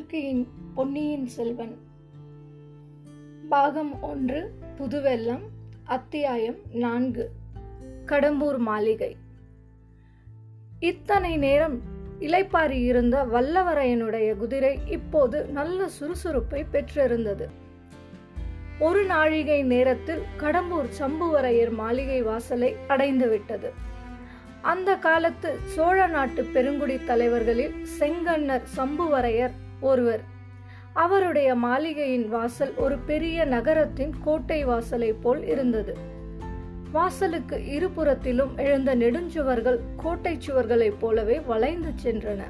வாழ்க்கையின் பொன்னியின் செல்வன். பாகம் ஒன்று புதுவெல்லம் அத்தியாயம் நான்கு கடம்பூர் மாளிகை. இத்தனை நேரம் இலைப்பாரி இருந்த வல்லவரையனுடைய குதிரை இப்போது நல்ல சுறுசுறுப்பை பெற்றிருந்தது. ஒரு நாழிகை நேரத்தில் கடம்பூர் சம்புவரையர் மாளிகை வாசலை அடைந்துவிட்டது அந்த காலத்து சோழ நாட்டு பெருங்குடி தலைவர்களில் செங்கண்ணர் சம்புவரையர் ஒருவர். அவருடைய மாளிகையின் வாசல் ஒரு பெரிய நகரத்தின் கோட்டை வாசலை போல் இருந்தது. வாசலுக்கு இருபுறத்திலும் எழுந்த நெடுஞ்சுவர்கள் கோட்டை சுவர்களைப் போலவே வளைந்து சென்றன.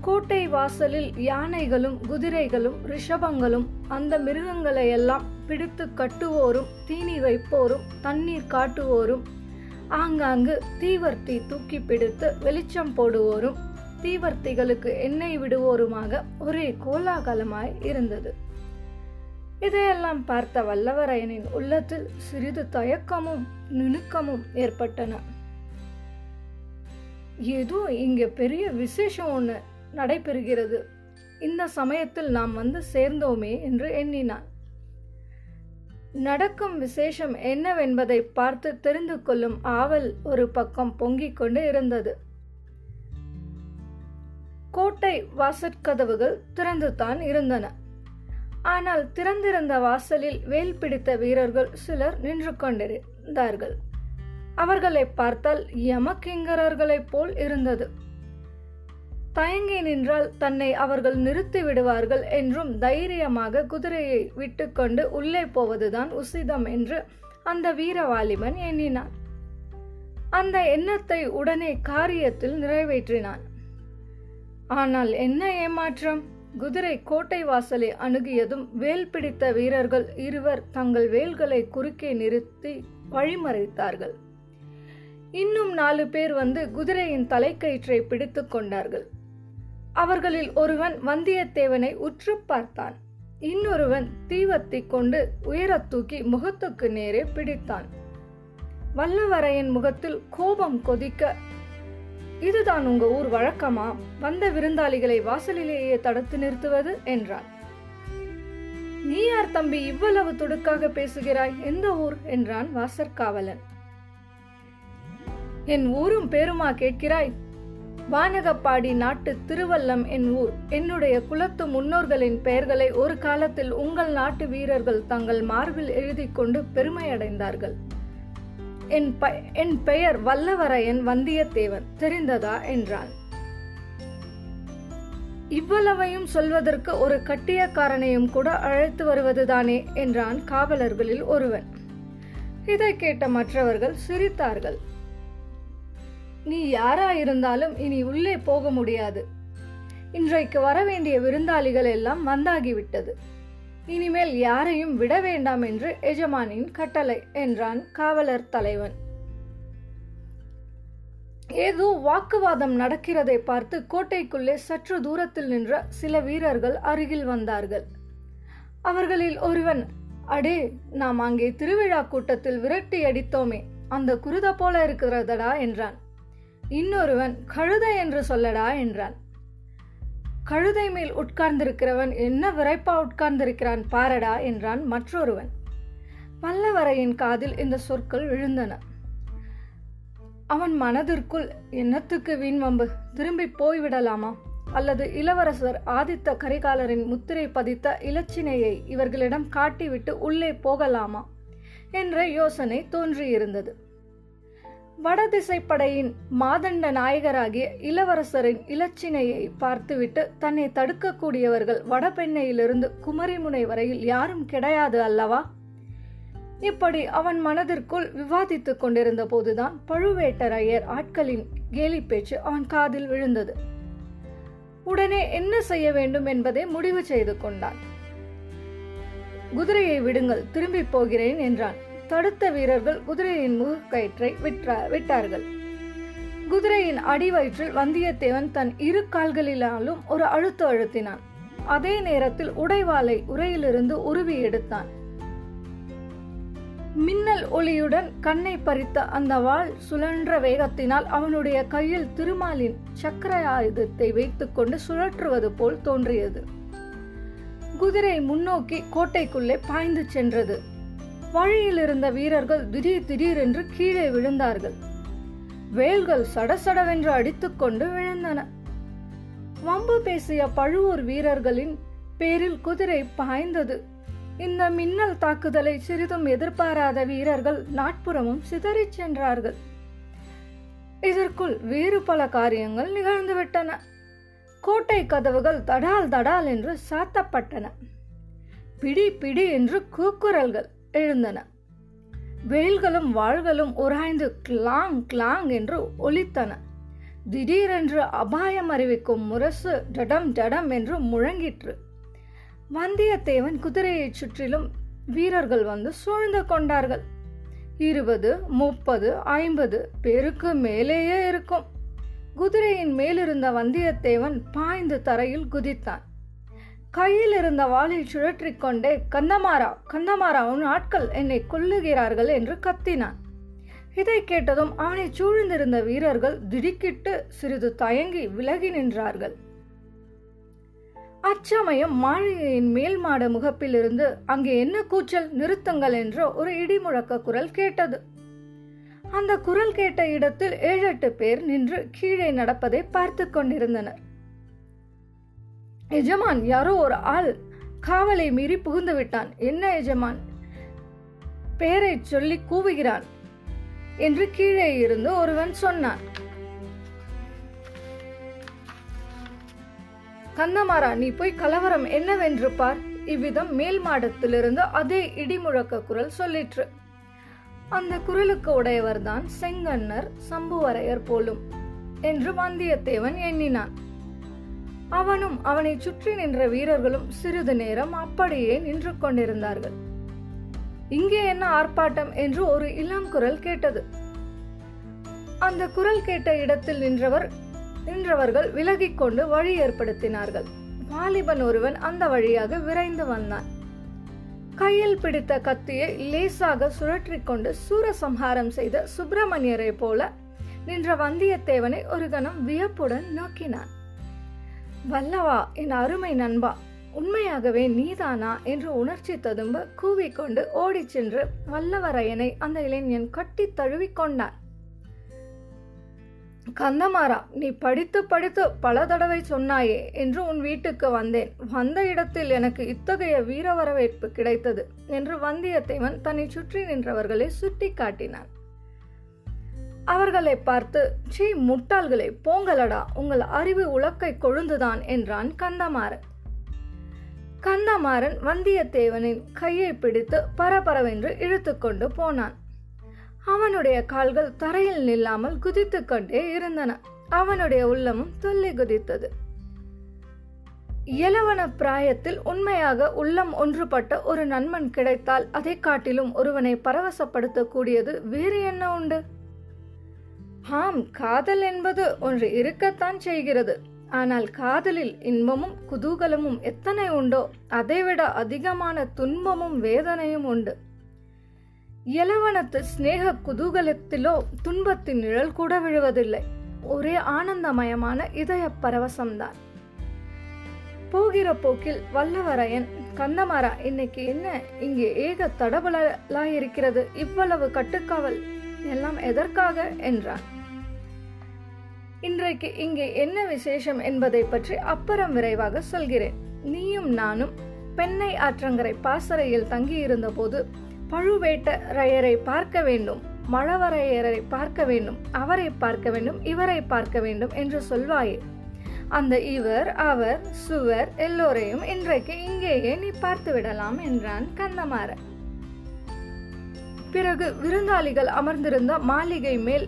கோட்டை வாசலில் யானைகளும் குதிரைகளும் ரிஷபங்களும் அந்த மிருகங்களை எல்லாம் பிடித்து கட்டுவோரும் தீனி வைப்போரும் தண்ணீர் காட்டுவோரும் ஆங்காங்கு தீவர்த்தி தூக்கி பிடித்து வெளிச்சம் போடுவோரும் தீவர்த்திகளுக்கு எண்ணெய் விடுவோருமாக ஒரே கோலாகலமாய் இருந்தது. இதையெல்லாம் பார்த்த வல்லவரையனின் உள்ளத்தில் சிறிது தயக்கமும் நுணுக்கமும் ஏற்பட்டன. ஏதோ இங்க பெரிய விசேஷம் ஒன்று நடைபெறுகிறது. இந்த சமயத்தில் நாம் வந்து சேர்ந்தோமே என்று எண்ணினான். நடக்கும் விசேஷம் என்னவென்பதை பார்த்து தெரிந்து கொள்ளும் ஆவல் ஒரு பக்கம் பொங்கிக் கொண்டு இருந்தது. கோட்டை வாசற்கதவுகள் திறந்துதான் இருந்தன. ஆனால் திறந்திருந்த வாசலில் வேல் பிடித்த வீரர்கள் சிலர் நின்று கொண்டிருந்தார்கள். அவர்களை பார்த்தால் யமகிங்கரர்களைப் போல் இருந்தது. தயங்கி நின்றால் தன்னை அவர்கள் நிறுத்தி விடுவார்கள் என்றும் தைரியமாக குதிரையை விட்டுக்கொண்டு உள்ளே போவதுதான் உசிதம் என்று அந்த வீரவாலிபன் எண்ணினான். அந்த எண்ணத்தை உடனே காரியத்தில் நிறைவேற்றினான். ஆனால் என்ன ஏமாற்றம்? குதிரை கோட்டை வாசலை அணுகியதும் வேல் பிடித்த வீரர்கள் இருவர் தங்கள் வேல்களை குறுக்கே நிறுத்தி வழிமறைத்தார்கள். இன்னும் நாலு பேர் வந்து குதிரையின் தலைக்கயிற்றை பிடித்து கொண்டார்கள். அவர்களில் ஒருவன் வந்தியத்தேவனை உற்று பார்த்தான். இன்னொருவன் தீவத்தி கொண்டு உயரத் தூக்கி முகத்துக்கு நேரே பிடித்தான். வல்லவரையன் முகத்தில் கோபம் கொதிக்க இதுதான் உங்க ஊர் வழக்கமா? வந்த விருந்தாளிகளை வாசலிலேயே தடுத்து நிறுத்துவது என்றார். நீ யார் தம்பி இவ்வளவு துடுக்காக பேசுகிறாய்? எந்த ஊர்? என்றான் வாசற்காவலன். என் ஊரும் பேருமா கேட்கிறாய்? வானகப்பாடி நாட்டு திருவல்லம் என் ஊர். என்னுடைய குலத்து முன்னோர்களின் பெயர்களை ஒரு காலத்தில் உங்கள் நாட்டு வீரர்கள் தங்கள் மார்பில் எழுதி கொண்டு பெருமையடைந்தார்கள். என் என் பெயர் வல்லவரையன் வந்தியத்தேவன் தெரிந்ததா என்றான். இவ்வளவையும் சொல்வதற்கு ஒரு கட்டியக்காரனையும் கூட அழைத்து வருவதுதானே என்றான் காவலர்களில் ஒருவன். இதை கேட்ட மற்றவர்கள் சிரித்தார்கள். நீ யாராயிருந்தாலும் இனி உள்ளே போக முடியாது. இன்றைக்கு வரவேண்டிய விருந்தாளிகள் எல்லாம் வந்தாகிவிட்டது. இனிமேல் யாரையும் விட வேண்டாம் என்று எஜமானின் கட்டளை என்றான் காவலர் தலைவன். ஏதோ வாக்குவாதம் நடக்கிறதை பார்த்து கோட்டைக்குள்ளே சற்று தூரத்தில் நின்ற சில வீரர்கள் அருகில் வந்தார்கள். அவர்களில் ஒருவன் அடே நாம் அங்கே திருவிழா கூட்டத்தில் விரட்டி அடித்தோமே அந்த குருத போல இருக்கிறதடா? என்றான். இன்னொருவன் கழுதை என்று சொல்லடா? என்றான். கழுதை மேல் உட்கார்ந்திருக்கிறவன் என்ன விரைப்பா உட்கார்ந்திருக்கிறான் பாரடா என்றான் மற்றொருவன். பல்லவரையின் காதில் இந்த சொற்கள் விழுந்தன. அவன் மனதிற்குள் என்னத்துக்கு வீண்வம்பு திரும்பி போய்விடலாமா அல்லது இளவரசர் ஆதித்த கரிகாலரின் முத்திரை பதித்த இலச்சினையை இவர்களிடம் காட்டிவிட்டு உள்ளே போகலாமா? என்ற யோசனை தோன்றியிருந்தது. வடதிசைப்படையின் மாதண்ட நாயகராகிய இளவரசரின் இலச்சினையை பார்த்துவிட்டு தன்னை தடுக்கக்கூடியவர்கள் வடபெண்ணையிலிருந்து குமரிமுனை வரையில் யாரும் கிடையாது அல்லவா? இப்படி அவன் மனதிற்குள் விவாதித்துக் கொண்டிருந்த போதுதான் பழுவேட்டரையர் ஆட்களின் கேலி பேச்சு அவன் காதில் விழுந்தது. உடனே என்ன செய்ய வேண்டும் என்பதை முடிவு செய்து கொண்டான். குதிரையை விடுங்கள் திரும்பி போகிறேன் என்றான். தடுத்த வீரர்கள் குதிரையின் முகக்கயிற்றை விட்டார்கள். குதிரையின் அடிவயிற்றில் வந்தியத்தேவன் தன் இரு கால்களிலாலும் ஒரு அழுத்து அழுத்தினான். அதே நேரத்தில் உடைவாளை உரையிலிருந்து உருவி எடுத்தான். மின்னல் ஒளியுடன் கண்ணை பறித்த அந்த வாள் சுழன்ற வேகத்தினால் அவனுடைய கையில் திருமாலின் சக்கர ஆயுதத்தை வைத்துக்கொண்டு சுழற்றுவது போல் தோன்றியது. குதிரை முன்னோக்கி கோட்டைக்குள்ளே பாய்ந்து சென்றது. வழியில் இருந்த வீரர்கள் திடீர் திடீரென்று கீழே விழுந்தார்கள். வேல்கள் சடசடவென்று அடித்துக்கொண்டு விழுந்தன. வம்பு பேசிய பழுவூர் வீரர்களின் பேரில் குதிரை பாய்ந்தது. இந்த மின்னல் தாக்குதலை சிறிதும் எதிர்பாராத வீரர்கள் நாட்புறமும் சிதறிச் சென்றார்கள். இதற்குள் வேறு பல காரியங்கள் நிகழ்ந்துவிட்டன. கோட்டை கதவுகள் தடால் தடால் என்று சாத்தப்பட்டன. பிடி பிடி என்று கூக்குரல்கள். எழுந்தன. வேல்களும் வாள்களும் உராய்ந்து கிளாங் கிளாங் என்று ஒலித்தன. திடீரென்று அபாயம் அறிவிக்கும் முரசு டடம் டடம் என்று முழங்கிற்று. வந்தியத்தேவன் குதிரையைச் சுற்றிலும் வீரர்கள் வந்து சூழ்ந்து கொண்டார்கள். இருபது முப்பது ஐம்பது பேருக்கு மேலேயே இருக்கும். குதிரையின் மேலிருந்த வந்தியத்தேவன் பாய்ந்து தரையில் குதித்தான். கையில் இருந்த வாளில் சுழற்றிக்கொண்டே கந்தமாரா கந்தமாரா உன் ஆட்கள் என்னை கொல்லுகிறார்கள் என்று கத்தினான். இதை கேட்டதும் அவனை சூழ்ந்திருந்த வீரர்கள் திடுக்கிட்டு சிறிது தயங்கி விலகி நின்றார்கள். அச்சமயம் மாளிகையின் மேல் மாட முகப்பிலிருந்து அங்கே என்ன கூச்சல் நிறுத்துங்கள் என்ற ஒரு இடிமுழக்க குரல் கேட்டது. அந்த குரல் கேட்ட இடத்தில் ஏழெட்டு பேர் நின்று கீழே நடப்பதை பார்த்து கொண்டிருந்தனர். எஜமான் யாரோ ஒரு ஆள் காவலை மீறி புகுந்து விட்டான். என்ன எஜமான்? பெயரை சொல்லி கூவுகிறான் என்று கீழே இருந்து ஒருவன் சொன்னான். கந்தமாரா நீ போய் கலவரம் என்னவென்று பார். இவ்விதம் மேல் மாடத்திலிருந்து அதே இடிமுழக்க குரல் சொல்லிற்று. அந்த குரலுக்கு உடையவர்தான் செங்கன்னர் சம்புவரையர் போலும் என்று வந்தியத்தேவன் எண்ணினான். அவனும் அவனை சுற்றி நின்ற வீரர்களும் சிறிது நேரம் அப்படியே நின்று கொண்டிருந்தார்கள். இங்கே என்ன ஆர்ப்பாட்டம் என்று ஒரு இளம் குரல் கேட்டது. அந்த குரல் கேட்ட இடத்தில் நின்றவர் நின்றவர்கள் விலகிக் கொண்டு வழி ஏற்படுத்தினார்கள். வாலிபன் ஒருவன் அந்த வழியாக விரைந்து வந்தான். கையில் பிடித்த கத்தியை லேசாக சுழற்றிக் கொண்டு சூரசம்ஹாரம் செய்த சுப்பிரமணியரை போல நின்ற வந்தியத்தேவனை ஒரு கணம் வியப்புடன் நோக்கினான். வல்லவா என் அருமை நண்பா உண்மையாகவே நீதானா என்று உணர்ச்சி ததும்ப கூவிக்கொண்டு ஓடிச் சென்று வல்லவரையனை அந்த இளைஞன் கட்டி தழுவிக் கொண்டான். கந்தமாரா நீ படித்து படித்து பல தடவை சொன்னாயே என்று உன் வீட்டுக்கு வந்தேன். வந்த இடத்தில் எனக்கு இத்தகைய வீர வரவேற்பு கிடைத்தது என்று வந்தியத்தேவன் தன்னை சுற்றி நின்றவர்களை சுட்டி காட்டினான். அவர்களை பார்த்து சீ முட்டாள்களை போங்கலடா உங்கள் அறிவு உலக்கை கொழுந்துதான் என்றான் கந்தமாறன். கந்தமாறன் வந்தியத்தேவனின் கையை பிடித்து பரபரவென்று இழுத்துக்கொண்டு போனான். அவனுடைய கால்கள் தரையில் நில்லாமல் குதித்து கொண்டே இருந்தன. அவனுடைய உள்ளமும் துள்ளி குதித்தது. இளவன பிராயத்தில் உண்மையாக உள்ளம் ஒன்றுபட்ட ஒரு நண்பன் கிடைத்தால் அதை காட்டிலும் ஒருவனை பரவசப்படுத்தக்கூடியது வேறு என்ன உண்டு? ஆம் காதல் என்பது ஒன்று இருக்கத்தான் செய்கிறது. ஆனால் காதலில் இன்பமும் குதூகலமும் எத்தனை உண்டோ அதைவிட அதிகமான துன்பமும் வேதனையும் உண்டு. இளவனத்து சிநேக குதூகலத்திலோ துன்பத்தின் நிழல் கூட விழுவதில்லை. ஒரே ஆனந்தமயமான இதய பரவசம்தான். போகிற போக்கில் வல்லவரையன் கந்தமாரா இன்னைக்கு என்ன? இங்கே ஏக தடபுலாயிருக்கிறது இவ்வளவு கட்டுக்காவல் எல்லாம் எதற்காக? என்றான். இன்றைக்கு இங்கே என்ன விசேஷம் என்பதை பற்றி அப்புறம் விரைவாக சொல்கிறேன். நீயும் நானும் பெண்ணை ஆற்றங்கரை பாசறையில் தங்கியிருந்த போது பழுவேட்டரையரை பார்க்க வேண்டும் மழவரையரை பார்க்க வேண்டும் அவரை பார்க்க வேண்டும் இவரை பார்க்க வேண்டும் என்று சொல்வாயே. அந்த இவர் அவர் சுவர் எல்லோரையும் இன்றைக்கு இங்கேயே நீ பார்த்து விடலாம் என்றான் கந்தமாறன். பிறகு விருந்தாளிகள் அமர்ந்திருந்த மாளிகை மேல்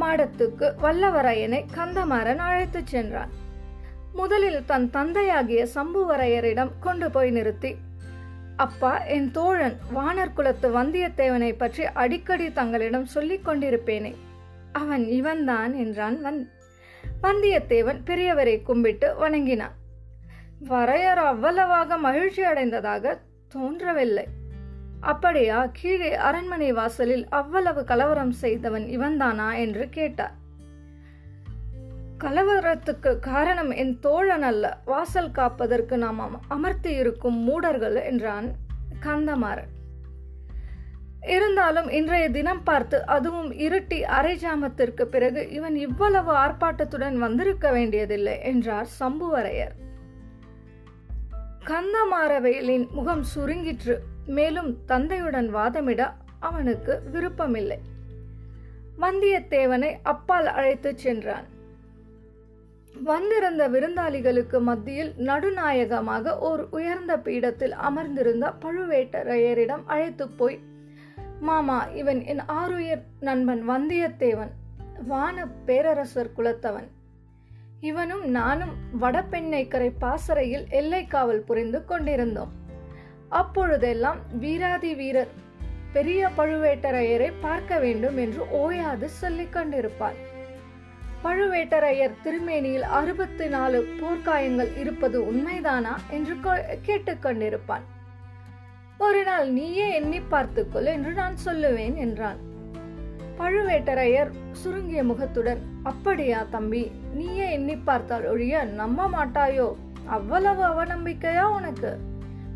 மாடத்துக்கு வல்லவரையனை கந்தமாறன் அழைத்துச் சென்றான். முதலில் தன் தந்தையாகிய சம்புவரையரிடம் கொண்டு போய் நிறுத்தி அப்பா என் தோழன் வானர் குலத்து வந்தியத்தேவனை பற்றி அடிக்கடி தங்களிடம் சொல்லிக் கொண்டிருப்பேனே அவன் இவன்தான் என்றான் வந் வந்தியத்தேவன் பெரியவரை கும்பிட்டு வணங்கினான். வரையர் அவ்வளவாக மகிழ்ச்சி அடைந்ததாக தோன்றவில்லை. அப்படியா கீழே அரண்மனை வாசலில் அவ்வளவு கலவரம் செய்தவன் இவன்தானா என்று கேட்டார். கலவரத்துக்கு காரணம் என் தோழன் அல்ல வாசல் காப்பதற்கு நாம் அம- அமர்த்தி இருக்கும் மூடர்கள் என்றான் கந்தமாறன். இருந்தாலும் இன்றைய தினம் பார்த்து அதுவும் இருட்டி அரை ஜாமத்திற்கு பிறகு இவன் இவ்வளவு ஆர்ப்பாட்டத்துடன் வந்திருக்க வேண்டியதில்லை என்றார் சம்புவரையர். கந்தமாறவேலின் முகம் சுருங்கிற்று. மேலும் தந்தையுடன் வாதமிட அவனுக்கு விருப்பமில்லை. வந்தியத்தேவனை அப்பால் அழைத்துச் சென்றான். வந்திருந்த விருந்தாளிகளுக்கு மத்தியில் நடுநாயகமாக ஓர் உயர்ந்த பீடத்தில் அமர்ந்திருந்த பழுவேட்டரையரிடம் அழைத்துப் போய் மாமா இவன் என் ஆருயர் நண்பன் வந்தியத்தேவன் வான பேரரசர் குலத்தவன். இவனும் நானும் வடபெண்ணைக்கரை பாசறையில் எல்லை காவல் புரிந்து கொண்டிருந்தோம். அப்பொழுதெல்லாம் வீராதி வீரர் பெரிய பழுவேட்டரையரை பார்க்க வேண்டும் என்று ஓயாது சொல்லிக் கொண்டிருப்பான் பழுவேட்டரையர் திருமேனியில் அறுபத்தி நாலு போர்க்காயங்கள் இருப்பது உண்மைதானா என்று கேட்டுக்கொண்டிருப்பான் ஒரு நாள் நீயே எண்ணி பார்த்துக்கொள் என்று நான் சொல்லுவேன் என்றான். பழுவேட்டரையர் சுருங்கிய முகத்துடன் அப்படியா தம்பி நீயே எண்ணி பார்த்தால் ஒழிய நம்ப மாட்டாயோ? அவ்வளவு அவநம்பிக்கையா உனக்கு?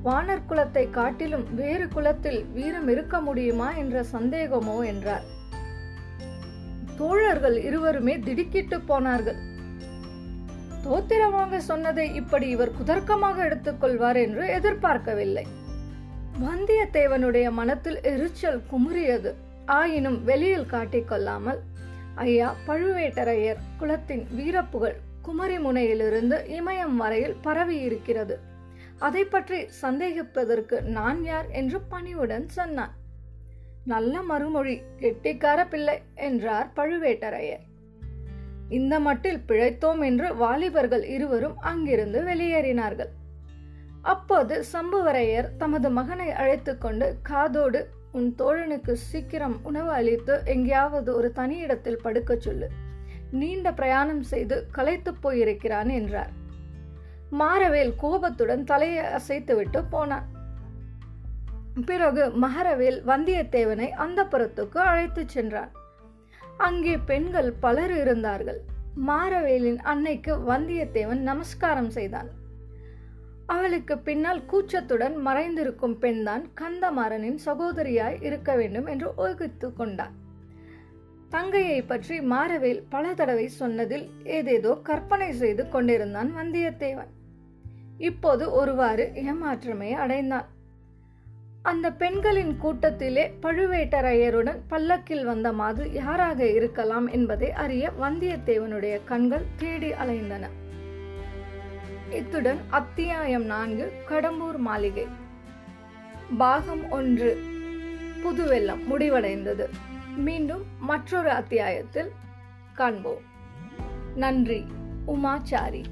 வானர் குலத்தை காட்டிலும் வேறு குலத்தில் வீரம் இருக்க முடியுமா என்ற சந்தேகமோ என்றார். தோழர்கள் இருவருமே திடுக்கிட்டு போனார்கள். தோத்திரம் வாங்க சொன்னதை இப்படி இவர் குதர்க்கமாக எடுத்துக்கொள்வார் என்று எதிர்பார்க்கவில்லை. வந்தியத்தேவனுடைய மனத்தில் எரிச்சல் குமுறியது. ஆயினும் வெளியில் காட்டிக்கொள்ளாமல் ஐயா பழுவேட்டரையர் குலத்தின் வீரப்புகழ் குமரி முனையிலிருந்து இமயம் வரையில் பரவி இருக்கிறது அதை பற்றி சந்தேகிப்பதற்கு நான் யார் என்று பணிவுடன் சொன்னான். நல்ல மறுமொழி கெட்டிக்கார பிள்ளை என்றார் பழுவேட்டரையர். இந்த மட்டில் பிழைத்தோம் என்று வாலிபர்கள் இருவரும் அங்கிருந்து வெளியேறினார்கள். அப்போது சம்புவரையர் தமது மகனை அழைத்து கொண்டு காதோடு உன் தோழனுக்கு சீக்கிரம் உணவு அளித்து எங்கேயாவது ஒரு தனி இடத்தில் படுக்கச் சொல்லு. நீண்ட பிரயாணம் செய்து களைத்துப் போயிருக்கிறான் என்றார். மாரவேல் கோபத்துடன் தலையை அசைத்துவிட்டு போனான். பிறகு மகரவேல் வந்தியத்தேவனை அந்த புறத்துக்கு அழைத்துச் சென்றான். அங்கே பெண்கள் பலர் இருந்தார்கள். மாரவேலின் அன்னைக்கு வந்தியத்தேவன் நமஸ்காரம் செய்தான். அவளுக்கு பின்னால் கூச்சத்துடன் மறைந்திருக்கும் பெண்தான் கந்தமாறனின் சகோதரியாய் இருக்க வேண்டும் என்று ஊகித்து கொண்டான். தங்கையை பற்றி மாரவேல் பல தடவை சொன்னதில் ஏதேதோ கற்பனை செய்து கொண்டிருந்தான் வந்தியத்தேவன். இப்போது ஒருவாறு ஏமாற்றமே அடைந்தான். அந்த பெண்களின் கூட்டத்திலே பழுவேட்டரையருடன் பல்லக்கில் வந்த மாது யாராக இருக்கலாம் என்பதை அறிய வந்தியத்தேவனுடைய கண்கள் தேடி அலைந்தன. இத்துடன் அத்தியாயம் நான்கு கடம்பூர் மாளிகை. பாகம் ஒன்று புதுவெல்லம் முடிவடைந்தது. மீண்டும் மற்றொரு அத்தியாயத்தில் காண்போம். நன்றி உமாச்சாரி.